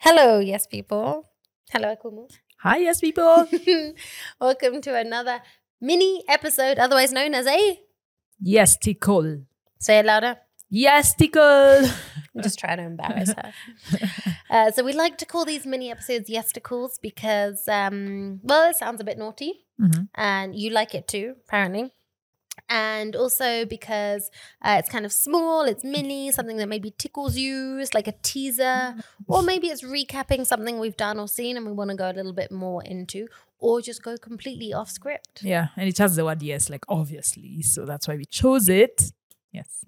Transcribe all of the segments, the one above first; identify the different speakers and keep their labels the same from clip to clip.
Speaker 1: Hello, yes, people. Hello, Akumu.
Speaker 2: Hi, yes, people.
Speaker 1: Welcome to another mini episode, otherwise known as a.
Speaker 2: yes, tickle.
Speaker 1: Say it louder.
Speaker 2: Yes, tickle.
Speaker 1: I'm just trying to embarrass her. Uh, so we like to call these mini episodes yesticles because, um, well, it sounds a bit naughty,
Speaker 2: Mhm.
Speaker 1: and you like it too, apparently. And also because uh, it's kind of small, it's mini, something that maybe tickles you, it's like a teaser, or maybe it's recapping something we've done or seen and we want to go a little bit more into, or just go completely off script.
Speaker 2: Yeah, and it has the word yes, like obviously. So that's why we chose it. Yes.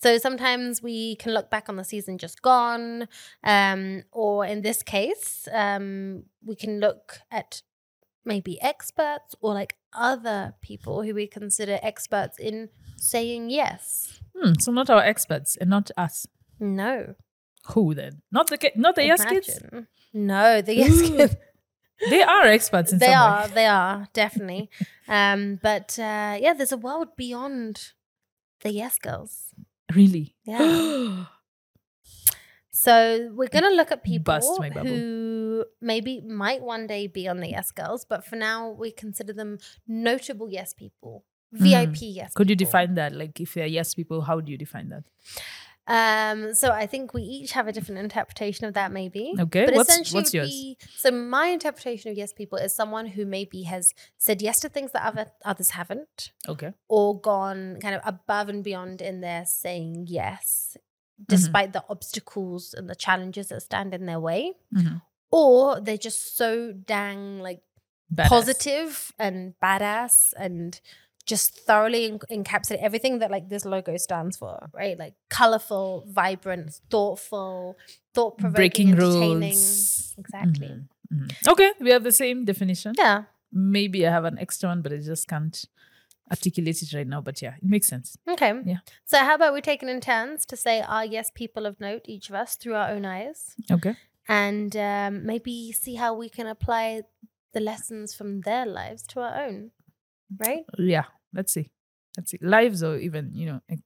Speaker 1: So sometimes we can look back on the season just gone, um, or in this case, um, we can look at maybe experts or like other people who we consider experts in saying yes.
Speaker 2: Hmm, so not our experts and not us.
Speaker 1: No.
Speaker 2: Who then? Not the not the yes kids.
Speaker 1: No, the yes
Speaker 2: Ooh,
Speaker 1: kids.
Speaker 2: They are experts in
Speaker 1: they are,
Speaker 2: way.
Speaker 1: they are, definitely. um, but uh, yeah, there's a world beyond the yes girls.
Speaker 2: Really?
Speaker 1: Yeah. So we're gonna look at people who maybe might one day be on the yes girls, but for now we consider them notable yes people, VIP yes.
Speaker 2: Could you define that? Like if they're yes people, how do you define that?
Speaker 1: Um, so I think we each have a different interpretation of that, maybe.
Speaker 2: Okay.
Speaker 1: But
Speaker 2: what's
Speaker 1: essentially,
Speaker 2: what's yours?
Speaker 1: we- so my interpretation of yes people is someone who maybe has said yes to things that other others haven't,
Speaker 2: Okay.
Speaker 1: or gone kind of above and beyond in their saying yes,
Speaker 2: Mm-hmm.
Speaker 1: despite the obstacles and the challenges that stand in their way.
Speaker 2: Mhm.
Speaker 1: Or they're just so dang like
Speaker 2: Badass.
Speaker 1: positive and badass and just thoroughly en- encapsulate everything that like this logo stands for, right? Like colorful, vibrant, thoughtful, thought provoking,
Speaker 2: breaking
Speaker 1: entertaining.
Speaker 2: rules.
Speaker 1: Exactly.
Speaker 2: Mhm, mhm. Okay, we have the same definition.
Speaker 1: Yeah.
Speaker 2: Maybe I have an extra one, but I just can't articulate it right now. But yeah, it makes sense.
Speaker 1: Okay.
Speaker 2: Yeah.
Speaker 1: So how about we take it in turns to say our yes people of note, each of us, through our own eyes,
Speaker 2: Okay.
Speaker 1: and um, maybe see how we can apply the lessons from their lives to our own. Right?
Speaker 2: Yeah. Let's see. Let's see. Lives or even you know, it,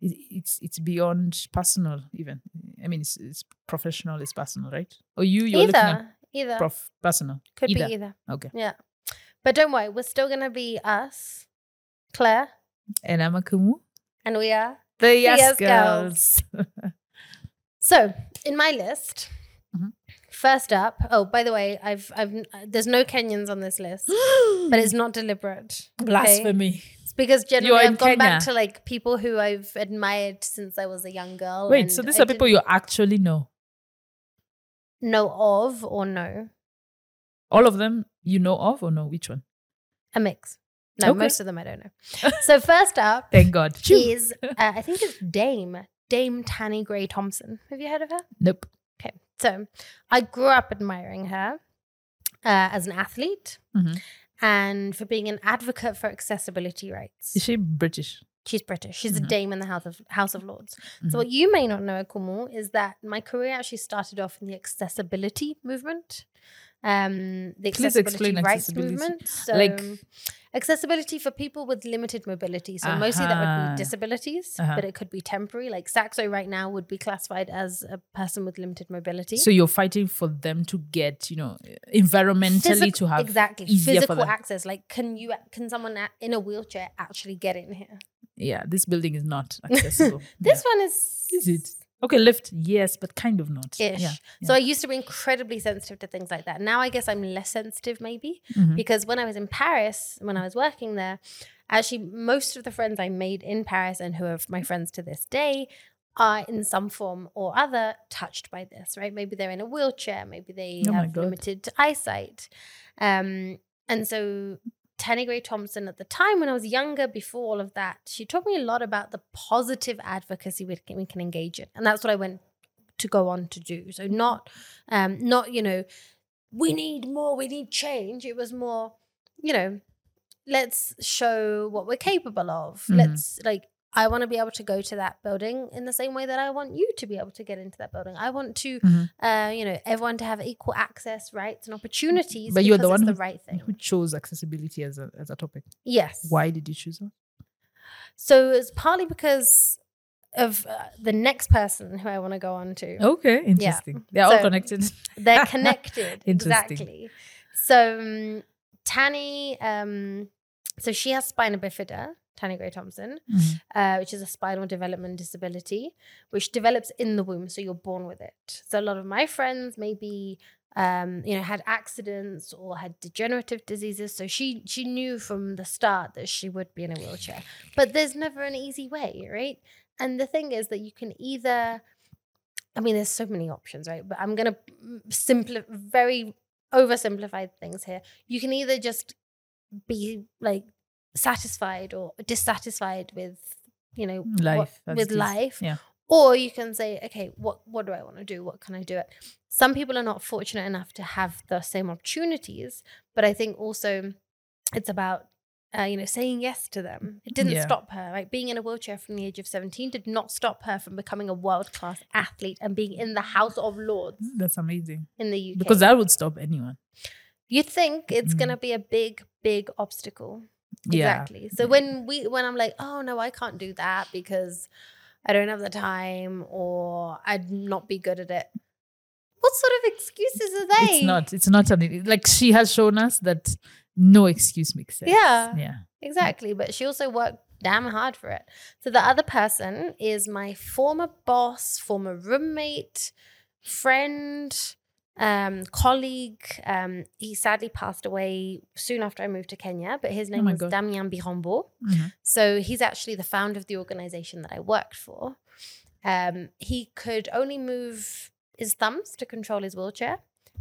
Speaker 2: it's it's beyond personal. Even I mean, it's, it's professional. It's personal, right? Or you you're looking at
Speaker 1: either. Either.
Speaker 2: prof personal.
Speaker 1: Could
Speaker 2: either.
Speaker 1: be either.
Speaker 2: Okay.
Speaker 1: Yeah. But don't worry, we're still going to be us, Claire,
Speaker 2: And I'm Akumu.
Speaker 1: and we are.
Speaker 2: The yes,
Speaker 1: Yes
Speaker 2: girls.
Speaker 1: So, in my list,
Speaker 2: Mhm.
Speaker 1: first up, oh, by the way, I've, I've, there's no Kenyans on this list, but it's not deliberate. okay?
Speaker 2: Blasphemy.
Speaker 1: It's because generally I've gone back to like people who I've admired since I was a young girl.
Speaker 2: Wait, so these
Speaker 1: I
Speaker 2: are people you actually know.
Speaker 1: know of or know.
Speaker 2: All of them you know of or no? Which one?
Speaker 1: A mix. No,
Speaker 2: Okay.
Speaker 1: most of them I don't know. so, first up
Speaker 2: Thank God.
Speaker 1: Is, uh, I think it's Dame, Dame Tanni Grey-Thompson. Have you heard of her?
Speaker 2: Nope.
Speaker 1: Okay. So I grew up admiring her uh, as an athlete
Speaker 2: Mhm.
Speaker 1: and for being an advocate for accessibility rights.
Speaker 2: Is she British?
Speaker 1: She's British. She's a
Speaker 2: Mhm.
Speaker 1: dame in the House of House of Lords.
Speaker 2: Mhm.
Speaker 1: So what you may not know, Kumu, is that my career actually started off in the accessibility movement. Um, the
Speaker 2: Please
Speaker 1: accessibility rights
Speaker 2: accessibility.
Speaker 1: movement. So,
Speaker 2: Like-
Speaker 1: accessibility for people with limited mobility. So mostly that would be disabilities,
Speaker 2: Uh-huh.
Speaker 1: but it could be temporary. Like Saxo right now would be classified as a person with limited mobility.
Speaker 2: So you're fighting for them to get, you know, environmentally
Speaker 1: Physic-
Speaker 2: to have
Speaker 1: exactly physical access. Like, can you can someone in a wheelchair actually get in here?
Speaker 2: Yeah, this building is not accessible.
Speaker 1: This one is
Speaker 2: Is it? Okay, lift, yes, but kind of not.
Speaker 1: ish.
Speaker 2: Yeah.
Speaker 1: So I used to be incredibly sensitive to things like that. Now I guess I'm less sensitive, maybe,
Speaker 2: Mhm.
Speaker 1: because when I was in Paris, when I was working there, actually most of the friends I made in Paris and who are my friends to this day are in some form or other touched by this, right? Maybe they're in a wheelchair, maybe they
Speaker 2: Oh
Speaker 1: have limited eyesight. Um, and so Tanni Grey-Thompson at the time when I was younger, before all of that, she taught me a lot about the positive advocacy we can, we can engage in. And that's what I went to go on to do. So not um not, you know, we need more, we need change. It was more, you know, let's show what we're capable of.
Speaker 2: Mhm.
Speaker 1: Let's like I want to be able to go to that building in the same way that I want you to be able to get into that building. I want to,
Speaker 2: Mhm.
Speaker 1: uh, you know, everyone to have equal access, rights, and opportunities.
Speaker 2: But you're the one who,
Speaker 1: the right thing.
Speaker 2: who chose accessibility as a, as a topic.
Speaker 1: Yes.
Speaker 2: Why did you choose that?
Speaker 1: So it's partly because of uh, the next person who I want to go on to.
Speaker 2: Okay, interesting. They're all connected.
Speaker 1: They're connected.
Speaker 2: Interesting.
Speaker 1: exactly. So um, Tanni, um, so she has spina bifida, Tanni Grey-Thompson,
Speaker 2: Mhm.
Speaker 1: uh, which is a spinal development disability, which develops in the womb. So you're born with it. So a lot of my friends maybe, um, you know, had accidents or had degenerative diseases. So she she knew from the start that she would be in a wheelchair. But there's never an easy way, right? And the thing is that you can either, I mean, there's so many options, right? But I'm gonna simplify very oversimplified things here. You can either just be like satisfied or dissatisfied with you know
Speaker 2: Life, as
Speaker 1: with life
Speaker 2: Yeah.
Speaker 1: or you can say okay what what do i want to do what can i do it some people are not fortunate enough to have the same opportunities but i think also it's about uh, you know saying yes to them it didn't
Speaker 2: Yeah.
Speaker 1: stop her like being in a wheelchair from the age of 17 did not stop her from becoming a world class athlete and being in the house of lords
Speaker 2: That's amazing.
Speaker 1: in the uk
Speaker 2: Because that would stop anyone.
Speaker 1: you think it's
Speaker 2: Mhm.
Speaker 1: going to be a big big obstacle
Speaker 2: Yeah.
Speaker 1: Exactly. So when we when I'm like, oh no, I can't do that because I don't have the time or I'd not be good at it. What sort of excuses are they?
Speaker 2: It's not. It's not something like she has shown us that no excuse makes sense.
Speaker 1: Yeah.
Speaker 2: Yeah.
Speaker 1: Exactly. But she also worked damn hard for it. So the other person is my former boss, former roommate, friend, um, colleague. Um, he sadly passed away soon after I moved to Kenya, but his name
Speaker 2: my
Speaker 1: was
Speaker 2: God.
Speaker 1: Damien Birambeau.
Speaker 2: Mhm.
Speaker 1: So he's actually the founder of the organization that I worked for. Um, he could only move his thumbs to control his wheelchair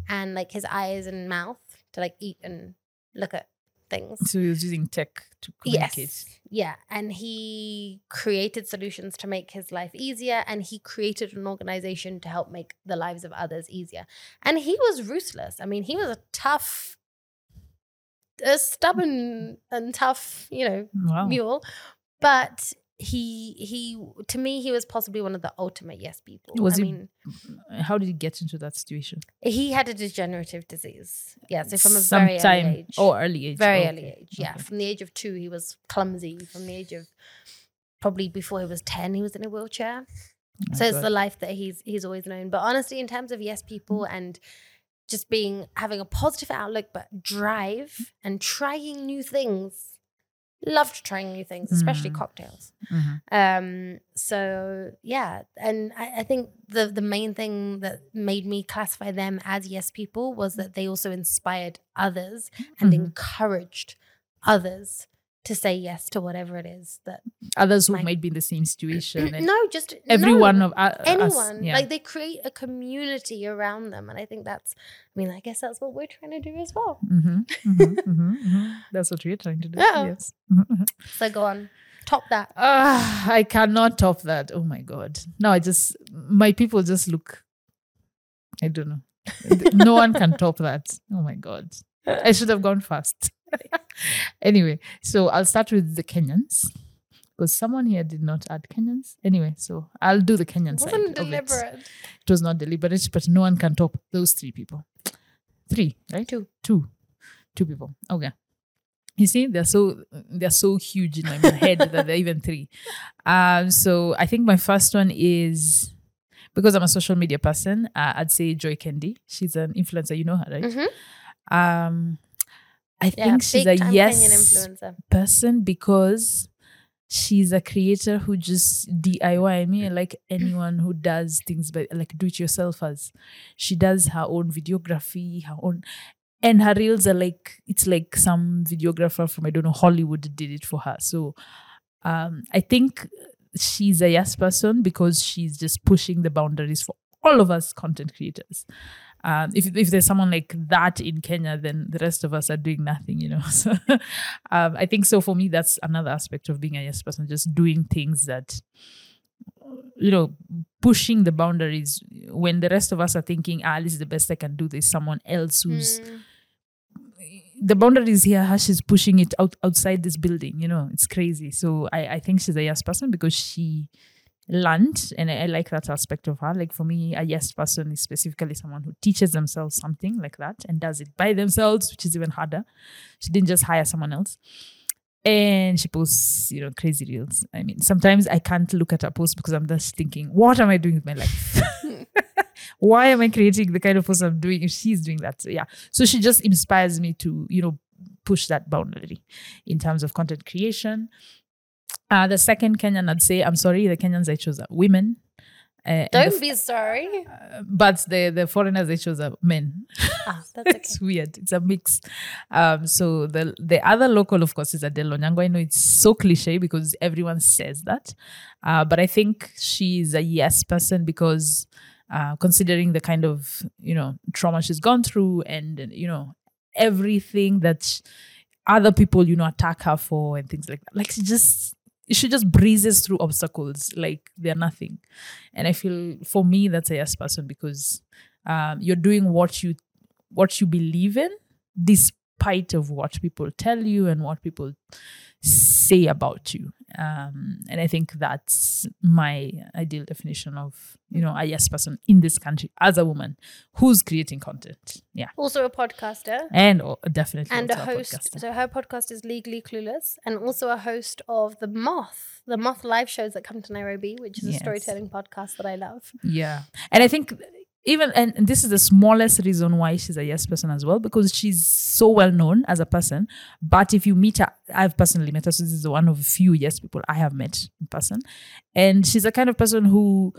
Speaker 1: and like his eyes and mouth to like eat and look at things.
Speaker 2: So he was using tech to communicate.
Speaker 1: Yes. Yeah. And he created solutions to make his life easier. And he created an organization to help make the lives of others easier. And he was ruthless. I mean, he was a tough, a stubborn and tough, you know,
Speaker 2: Wow.
Speaker 1: mule. But he, he, to me, he was possibly one of the ultimate yes people.
Speaker 2: Was
Speaker 1: I
Speaker 2: he-
Speaker 1: mean,
Speaker 2: How did he get into that situation?
Speaker 1: he had a degenerative disease. Yeah. So from a very early age.
Speaker 2: or early age.
Speaker 1: Very early age, yeah.
Speaker 2: okay.
Speaker 1: From the age of two, he was clumsy. From the age of probably before he was ten, he was in a wheelchair.
Speaker 2: My
Speaker 1: so it's the life that he's he's always known. But honestly, in terms of yes people
Speaker 2: Mm.
Speaker 1: and just being having a positive outlook, but drive and trying new things. Loved trying new things, especially
Speaker 2: Mm.
Speaker 1: cocktails.
Speaker 2: Mhm.
Speaker 1: Um, so yeah, and I, I think the the main thing that made me classify them as yes people was that they also inspired others and
Speaker 2: Mhm.
Speaker 1: encouraged others to say yes to whatever it is that
Speaker 2: Others who
Speaker 1: my-
Speaker 2: might be in the same situation.
Speaker 1: no, just
Speaker 2: every
Speaker 1: no,
Speaker 2: one of uh, us.
Speaker 1: anyone
Speaker 2: Yeah.
Speaker 1: like they create a community around them, and I think that's. I mean, I guess that's what we're trying to do as well.
Speaker 2: hmm That's what we're trying to do.
Speaker 1: Yeah.
Speaker 2: Yes.
Speaker 1: So go on, top that.
Speaker 2: Ah, I cannot top that. Oh my god. No, I just my people just look. I don't know. no one can top that. Oh my god. I should have gone fast. Anyway, so I'll start with the Kenyans because someone here did not add Kenyans. Anyway, so I'll do the Kenyan
Speaker 1: It
Speaker 2: side.
Speaker 1: wasn't
Speaker 2: of it.
Speaker 1: deliberate.
Speaker 2: It was not deliberate, but no one can top those three people. Three, right?
Speaker 1: Two.
Speaker 2: Two. Two people. Okay. You see, they're so they're so huge in my head that they're even three. Um, so I think my first one is because I'm a social media person, uh, I'd say Joy Kendi. She's an influencer, you know her, right?
Speaker 1: Mhm.
Speaker 2: Um I
Speaker 1: Yeah,
Speaker 2: think she's a yes person because she's a creator who just DIY. I mean, like anyone who does things by like do it yourselfers. She does her own videography, her own, and her reels are like it's like some videographer from I don't know Hollywood did it for her. So, um, I think she's a yes person because she's just pushing the boundaries for all of us content creators. Um, if if there's someone like that in Kenya, then the rest of us are doing nothing, you know. So um, I think so. For me, that's another aspect of being a yes person, just doing things that you know, pushing the boundaries when the rest of us are thinking, ah, this is the best I can do. There's someone else who's
Speaker 1: Mm.
Speaker 2: the boundaries here. How she's pushing it out outside this building, you know, it's crazy. So I I think she's a yes person because she learned and I, I like that aspect of her like for me a yes person is specifically someone who teaches themselves something like that and does it by themselves which is even harder she didn't just hire someone else and she posts, you know, crazy reels. I mean, sometimes I can't look at her post because I'm just thinking, what am I doing with my life? Why am I creating the kind of post I'm doing if she's doing that? So yeah. So she just inspires me to, you know, push that boundary in terms of content creation. Uh, the second Kenyan, I'd say, I'm sorry, the Kenyans I chose are women. Uh,
Speaker 1: Don't be sorry.
Speaker 2: f- but the the foreigners they chose are men.
Speaker 1: Ah, that's okay.
Speaker 2: it's weird. It's a mix. Um, so the the other local, of course, is Adelle Onyango. I know it's so cliche because everyone says that, uh, but I think she's a yes person because uh, considering the kind of you know trauma she's gone through and you know everything that sh- other people you know attack her for and things like that. Like she just she just breezes through obstacles like they're nothing. And I feel for me that's a yes person because um, you're doing what you what you believe in despite of what people tell you and what people say about you um, and i think that's my ideal definition of you know a yes person in this country as a woman who's creating content yeah
Speaker 1: Also a podcaster.
Speaker 2: and oh, definitely
Speaker 1: and a host.
Speaker 2: podcaster.
Speaker 1: So her podcast is Legally Clueless, and also a host of the Moth, the Moth live shows that come to Nairobi, which is
Speaker 2: Yes.
Speaker 1: a storytelling podcast that I love.
Speaker 2: Yeah. And I think even and and this is the smallest reason why she's a yes person as well, because she's so well known as a person. But if you meet her, I've personally met her, so this is one of the few yes people I have met in person. And she's the kind of person who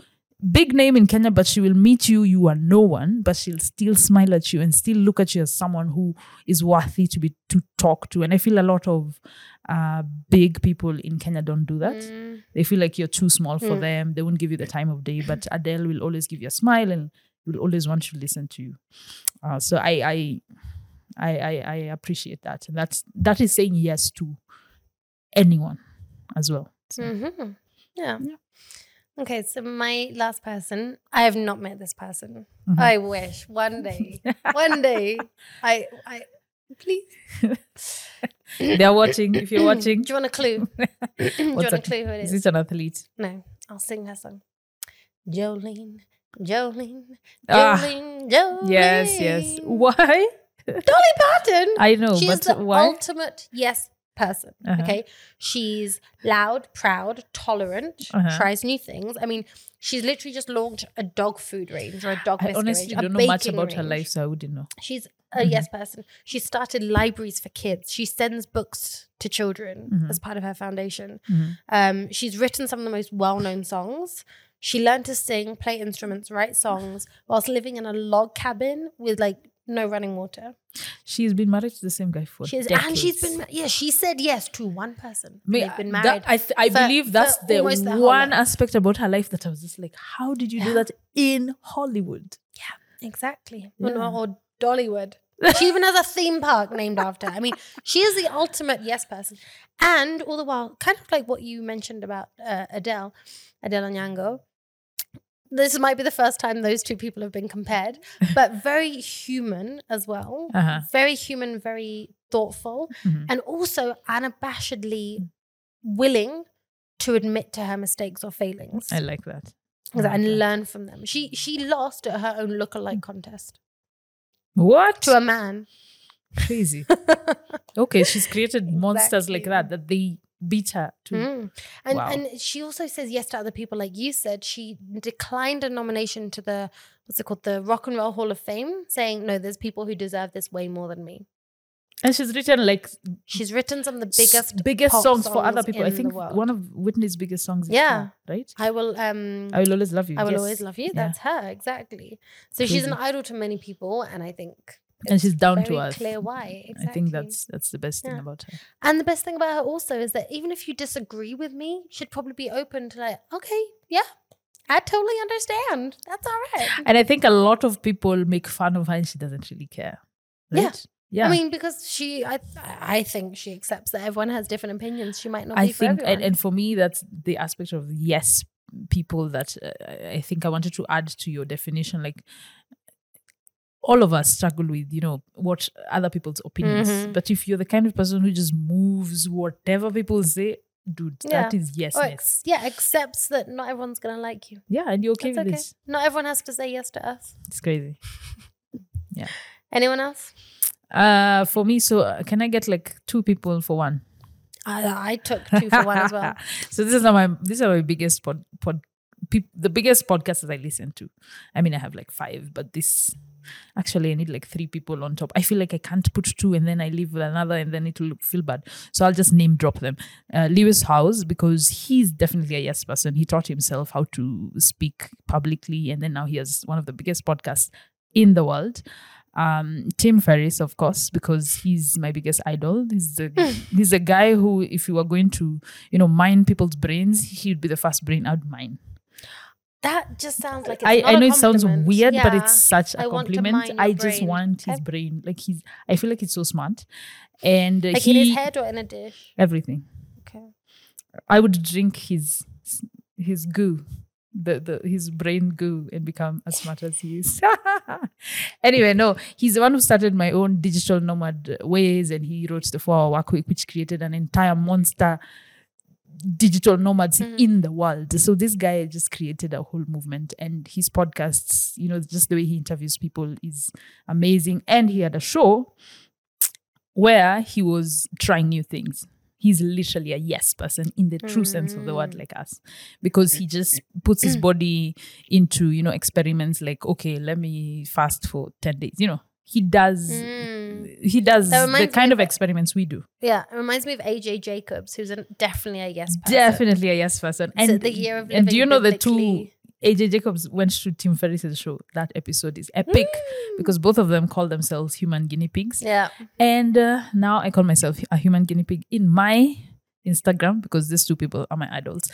Speaker 2: big name in Kenya, but she will meet you, you are no one, but she'll still smile at you and still look at you as someone who is worthy to be to talk to. And I feel a lot of uh, big people in Kenya don't do that
Speaker 1: Mm,
Speaker 2: they feel like you're too small for
Speaker 1: Mm.
Speaker 2: them they won't give you the time of day but adelle will always give you a smile and will always want to listen to you uh, so I, I i i i appreciate that and that's that is saying yes to anyone as well so,
Speaker 1: mhm. Yeah.
Speaker 2: Yeah.
Speaker 1: Okay, so my last person, I have not met this person.
Speaker 2: Mhm.
Speaker 1: I wish one day, one day, I, I, please.
Speaker 2: they're watching if you're watching
Speaker 1: Do you want a clue? Do you want a clue who it
Speaker 2: is
Speaker 1: is?
Speaker 2: it an athlete
Speaker 1: No, I'll sing her song. Jolene, Jolene,
Speaker 2: Ah,
Speaker 1: Jolene, Jolene.
Speaker 2: yes yes why
Speaker 1: Dolly Parton.
Speaker 2: i know
Speaker 1: She's
Speaker 2: but
Speaker 1: the
Speaker 2: why
Speaker 1: ultimate yes person.
Speaker 2: Uh-huh.
Speaker 1: Okay. She's loud, proud, tolerant,
Speaker 2: Uh-huh.
Speaker 1: tries new things. I mean, she's literally just launched a dog food range or a dog
Speaker 2: i honestly
Speaker 1: range,
Speaker 2: don't know much about her life so i wouldn't know
Speaker 1: She's a
Speaker 2: Mhm.
Speaker 1: yes person. She started libraries for kids. She sends books to children
Speaker 2: Mhm.
Speaker 1: as part of her foundation.
Speaker 2: Mhm.
Speaker 1: Um, she's written some of the most well-known songs. She learned to sing, play instruments, write songs whilst living in a log cabin with like no running water.
Speaker 2: she's been married to the same guy for
Speaker 1: She's
Speaker 2: decades.
Speaker 1: and she's been yeah. She said yes to one person.
Speaker 2: Me-
Speaker 1: They've been
Speaker 2: that-
Speaker 1: married.
Speaker 2: I, th- I
Speaker 1: for-
Speaker 2: believe that's the
Speaker 1: almost their whole
Speaker 2: one aspect about her life that I was just like, how did you do that in Hollywood?
Speaker 1: Yeah, exactly. Or,
Speaker 2: Yeah.
Speaker 1: or Dollywood. She even has a theme park named after. her. I mean, she is the ultimate yes person. And all the while, kind of like what you mentioned about uh, Adelle, Adelle Onyango. This might be the first time those two people have been compared, but very human as well.
Speaker 2: Uh-huh.
Speaker 1: Very human, very thoughtful,
Speaker 2: Mhm.
Speaker 1: and also unabashedly willing to admit to her mistakes or failings
Speaker 2: I like that. I like
Speaker 1: and
Speaker 2: that.
Speaker 1: learn from them. She she lost at her own lookalike contest
Speaker 2: What?
Speaker 1: to a man.
Speaker 2: Crazy. okay, she's created monsters like that that they beat her to.
Speaker 1: Mm. And
Speaker 2: Wow.
Speaker 1: and she also says yes to other people, like you said. She declined a nomination to the what's it called, the Rock and Roll Hall of Fame, saying no, there's people who deserve this way more than me.
Speaker 2: And she's written like
Speaker 1: She's written some of the biggest
Speaker 2: biggest
Speaker 1: pop
Speaker 2: songs for other people. I think one of Whitney's biggest songs is
Speaker 1: Yeah.
Speaker 2: her, right?
Speaker 1: I will um
Speaker 2: I will always love you.
Speaker 1: I will
Speaker 2: yes.
Speaker 1: always love you.
Speaker 2: Yeah.
Speaker 1: That's her, exactly. So she's an idol to many people, and I think
Speaker 2: and she's down to earth.
Speaker 1: clear why. Exactly.
Speaker 2: I think that's that's the best thing
Speaker 1: Yeah.
Speaker 2: about her.
Speaker 1: And the best thing about her also is that even if you disagree with me, she'd probably be open to like, okay, yeah, I totally understand. That's all right.
Speaker 2: And I think a lot of people make fun of her and she doesn't really care. Right? Yeah.
Speaker 1: I mean, because she, I, I think she accepts that everyone has different opinions. She might not
Speaker 2: I think, and, and for me, that's the aspect of yes, people that uh, I think I wanted to add to your definition. Like, all of us struggle with, you know, what other people's opinions.
Speaker 1: Mhm.
Speaker 2: But if you're the kind of person who just moves whatever people say, dude, that
Speaker 1: Yeah.
Speaker 2: is yes,
Speaker 1: Or
Speaker 2: yes.
Speaker 1: yeah, accepts that not everyone's gonna like you.
Speaker 2: Yeah, and you're okay
Speaker 1: That's
Speaker 2: with
Speaker 1: okay.
Speaker 2: this.
Speaker 1: Not everyone has to say yes to us.
Speaker 2: It's crazy. Yeah.
Speaker 1: Anyone else?
Speaker 2: Uh, for me, so uh, can I get like two people for one?
Speaker 1: I, I took two for one as well.
Speaker 2: so this is not my these are my biggest pod pod peop, the biggest podcasts that I listen to. I mean, I have like five, but this actually I need like three people on top. I feel like I can't put two and then I leave with another and then it will feel bad. So I'll just name drop them. Uh, Lewis Howes because he's definitely a yes person. He taught himself how to speak publicly and then now he has one of the biggest podcasts in the world. Um, Tim Ferriss, of course, because he's my biggest idol. He's the he's a guy who, if you were going to, you know, mine people's brains, he'd be the first brain I'd mine.
Speaker 1: That just sounds like
Speaker 2: I, I know it sounds weird, but it's such a
Speaker 1: I
Speaker 2: compliment. I just
Speaker 1: brain.
Speaker 2: want his brain. Like he's, I feel like he's so smart, and
Speaker 1: like
Speaker 2: he
Speaker 1: in his head or in a dish.
Speaker 2: everything.
Speaker 1: Okay.
Speaker 2: I would drink his his goo, the the his brain goo, and become as smart as he is. anyway, no, he's the one who started my own digital nomad ways, and he wrote the Four Hour Work Week, which created an entire monster digital nomads
Speaker 1: Mhm.
Speaker 2: in the world. So this guy just created a whole movement, and his podcasts, you know, just the way he interviews people is amazing. And he had a show where he was trying new things. He's literally a yes person in the true sense of the word,
Speaker 1: Mm.
Speaker 2: like us, because he just puts his body into, you know, experiments like, okay, let me fast for 10 days. You know, he does.
Speaker 1: Mm.
Speaker 2: He does the kind of
Speaker 1: of-
Speaker 2: experiments we do.
Speaker 1: Yeah, it reminds me of AJ Jacobs, who's a, definitely a yes person.
Speaker 2: Definitely a yes person.
Speaker 1: And
Speaker 2: And
Speaker 1: the year of
Speaker 2: and do you know the two. AJ Jacobs went to Tim Ferriss's show? That episode is epic
Speaker 1: Mm.
Speaker 2: because both of them call themselves human guinea pigs.
Speaker 1: Yeah.
Speaker 2: And uh, now I call myself a human guinea pig in my Instagram because these two people are my idols.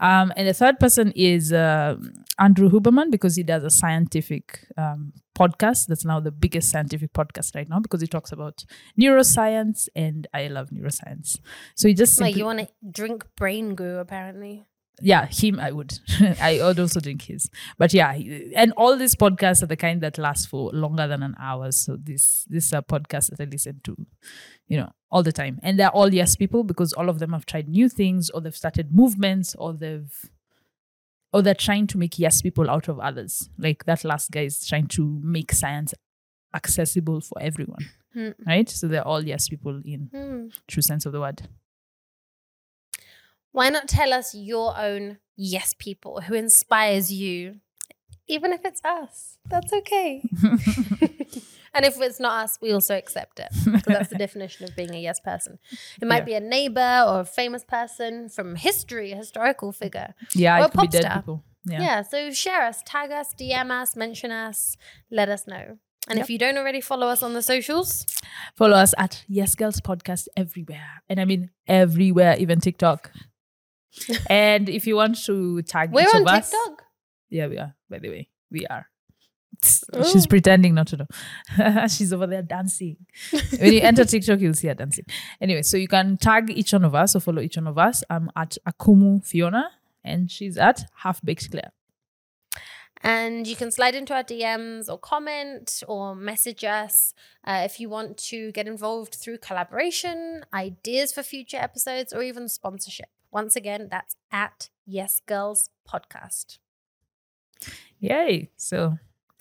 Speaker 2: Um, and the third person is uh, Andrew Huberman because he does a scientific um, podcast. That's now the biggest scientific podcast right now because he talks about neuroscience, and I love neuroscience. So he just
Speaker 1: Like
Speaker 2: simply-
Speaker 1: you want to drink brain goo, apparently.
Speaker 2: Yeah him i would. I would also drink his. But yeah and all these podcasts are the kind that last for longer than an hour. So this this are podcasts that i listen to you know all the time. And they're all yes people because all of them have tried new things or they've started movements or they've or they're trying to make yes people out of others. Like that last guy is trying to make science accessible for everyone
Speaker 1: Hmm.
Speaker 2: right? So they're all yes people in
Speaker 1: Hmm.
Speaker 2: true sense of the word
Speaker 1: Why not tell us your own yes people who inspires you, even if it's us? That's okay. and if it's not us, we also accept it because that's the definition of being a yes person. It might
Speaker 2: Yeah.
Speaker 1: be a neighbor or a famous person from history, a historical figure.
Speaker 2: yeah
Speaker 1: Or a
Speaker 2: it could be dead
Speaker 1: star.
Speaker 2: people
Speaker 1: Yeah.
Speaker 2: yeah
Speaker 1: so share us, tag us, DM us, mention us, let us know. And if you don't already follow us on the socials,
Speaker 2: Follow us at Yes Girls Podcast everywhere. And I mean everywhere, even TikTok. and if you want to tag
Speaker 1: we're
Speaker 2: each
Speaker 1: on
Speaker 2: of us,
Speaker 1: TikTok.
Speaker 2: yeah, we are. By the way, we are. She's pretending not to know. She's over there dancing. when you enter TikTok, you'll see her dancing. Anyway, so you can tag each one of us or follow each one of us. I'm at Akumu Fiona, and she's at Half Baked Claire.
Speaker 1: And you can slide into our DMs or comment or message us uh, if you want to get involved through collaboration, ideas for future episodes, or even sponsorship. Once again, that's at Yes Girls Podcast.
Speaker 2: Yay! So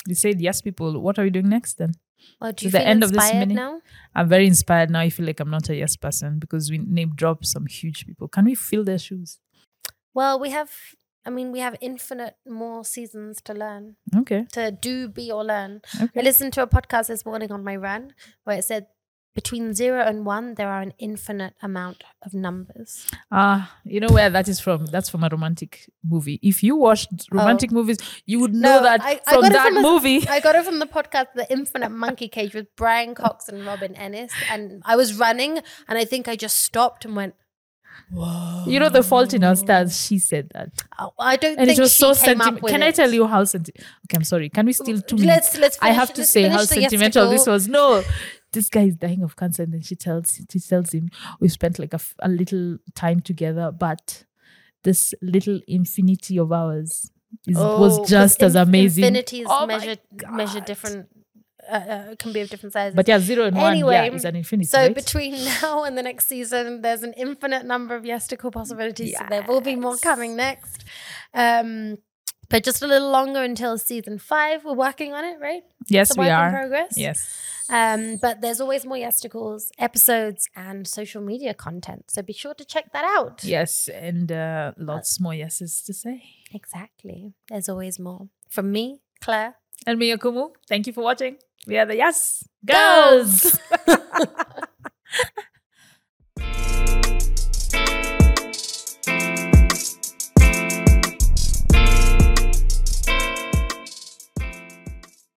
Speaker 2: you said yes, people. What are we doing next then?
Speaker 1: Well, do you
Speaker 2: Is the end of this
Speaker 1: inspired
Speaker 2: mini-
Speaker 1: now?
Speaker 2: I'm very inspired now. I feel like I'm not a yes person because we name drop some huge people. Can we fill their shoes?
Speaker 1: Well, we have, I mean, we have infinite more seasons to learn,
Speaker 2: Okay.
Speaker 1: to do, be, or learn.
Speaker 2: Okay.
Speaker 1: I listened to a podcast this morning on my run where it said between zero and one, there are an infinite amount of numbers.
Speaker 2: Ah, you know where that is from? That's from a romantic movie. If you watched romantic movies, you would know
Speaker 1: Oh. No,
Speaker 2: that
Speaker 1: I- I
Speaker 2: from that
Speaker 1: from a-
Speaker 2: movie.
Speaker 1: I got it from the podcast The Infinite Monkey Cage with Brian Cox and Robin Ince. And I was running and I think I just stopped and went,
Speaker 2: You know the fault in our stars. She said that,
Speaker 1: oh, I don't
Speaker 2: and
Speaker 1: think
Speaker 2: it was
Speaker 1: she
Speaker 2: so sentimental. Can I tell you how sentimental? Okay, I'm sorry. Can we steal two minutes?
Speaker 1: Let's let's
Speaker 2: I have to say
Speaker 1: finish
Speaker 2: how sentimental this was. No, this guy is dying of cancer, and then she tells she tells him we spent like a, a little time together, but this little infinity of ours is,
Speaker 1: Oh,
Speaker 2: was just as amazing.
Speaker 1: Infinities
Speaker 2: Oh my
Speaker 1: measure measure different. Uh, uh, can be of different sizes.
Speaker 2: But yeah, zero and one,
Speaker 1: Anyway,
Speaker 2: yeah, is an infinity.
Speaker 1: so
Speaker 2: right?
Speaker 1: between now and the next season, there's an infinite number of yesticle possibilities. So there will be more coming next. Um, But just a little longer until season five. We're working on it, right?
Speaker 2: Yes,
Speaker 1: It's a
Speaker 2: we
Speaker 1: work in
Speaker 2: are.
Speaker 1: progress.
Speaker 2: Yes.
Speaker 1: Um, but there's always more Yesticles episodes and social media content. So be sure to check that out.
Speaker 2: Yes, and uh, lots more yeses to say.
Speaker 1: Exactly. There's always more. From me, Claire.
Speaker 2: And me, Akumu, thank you for watching. We are the Yes Girls.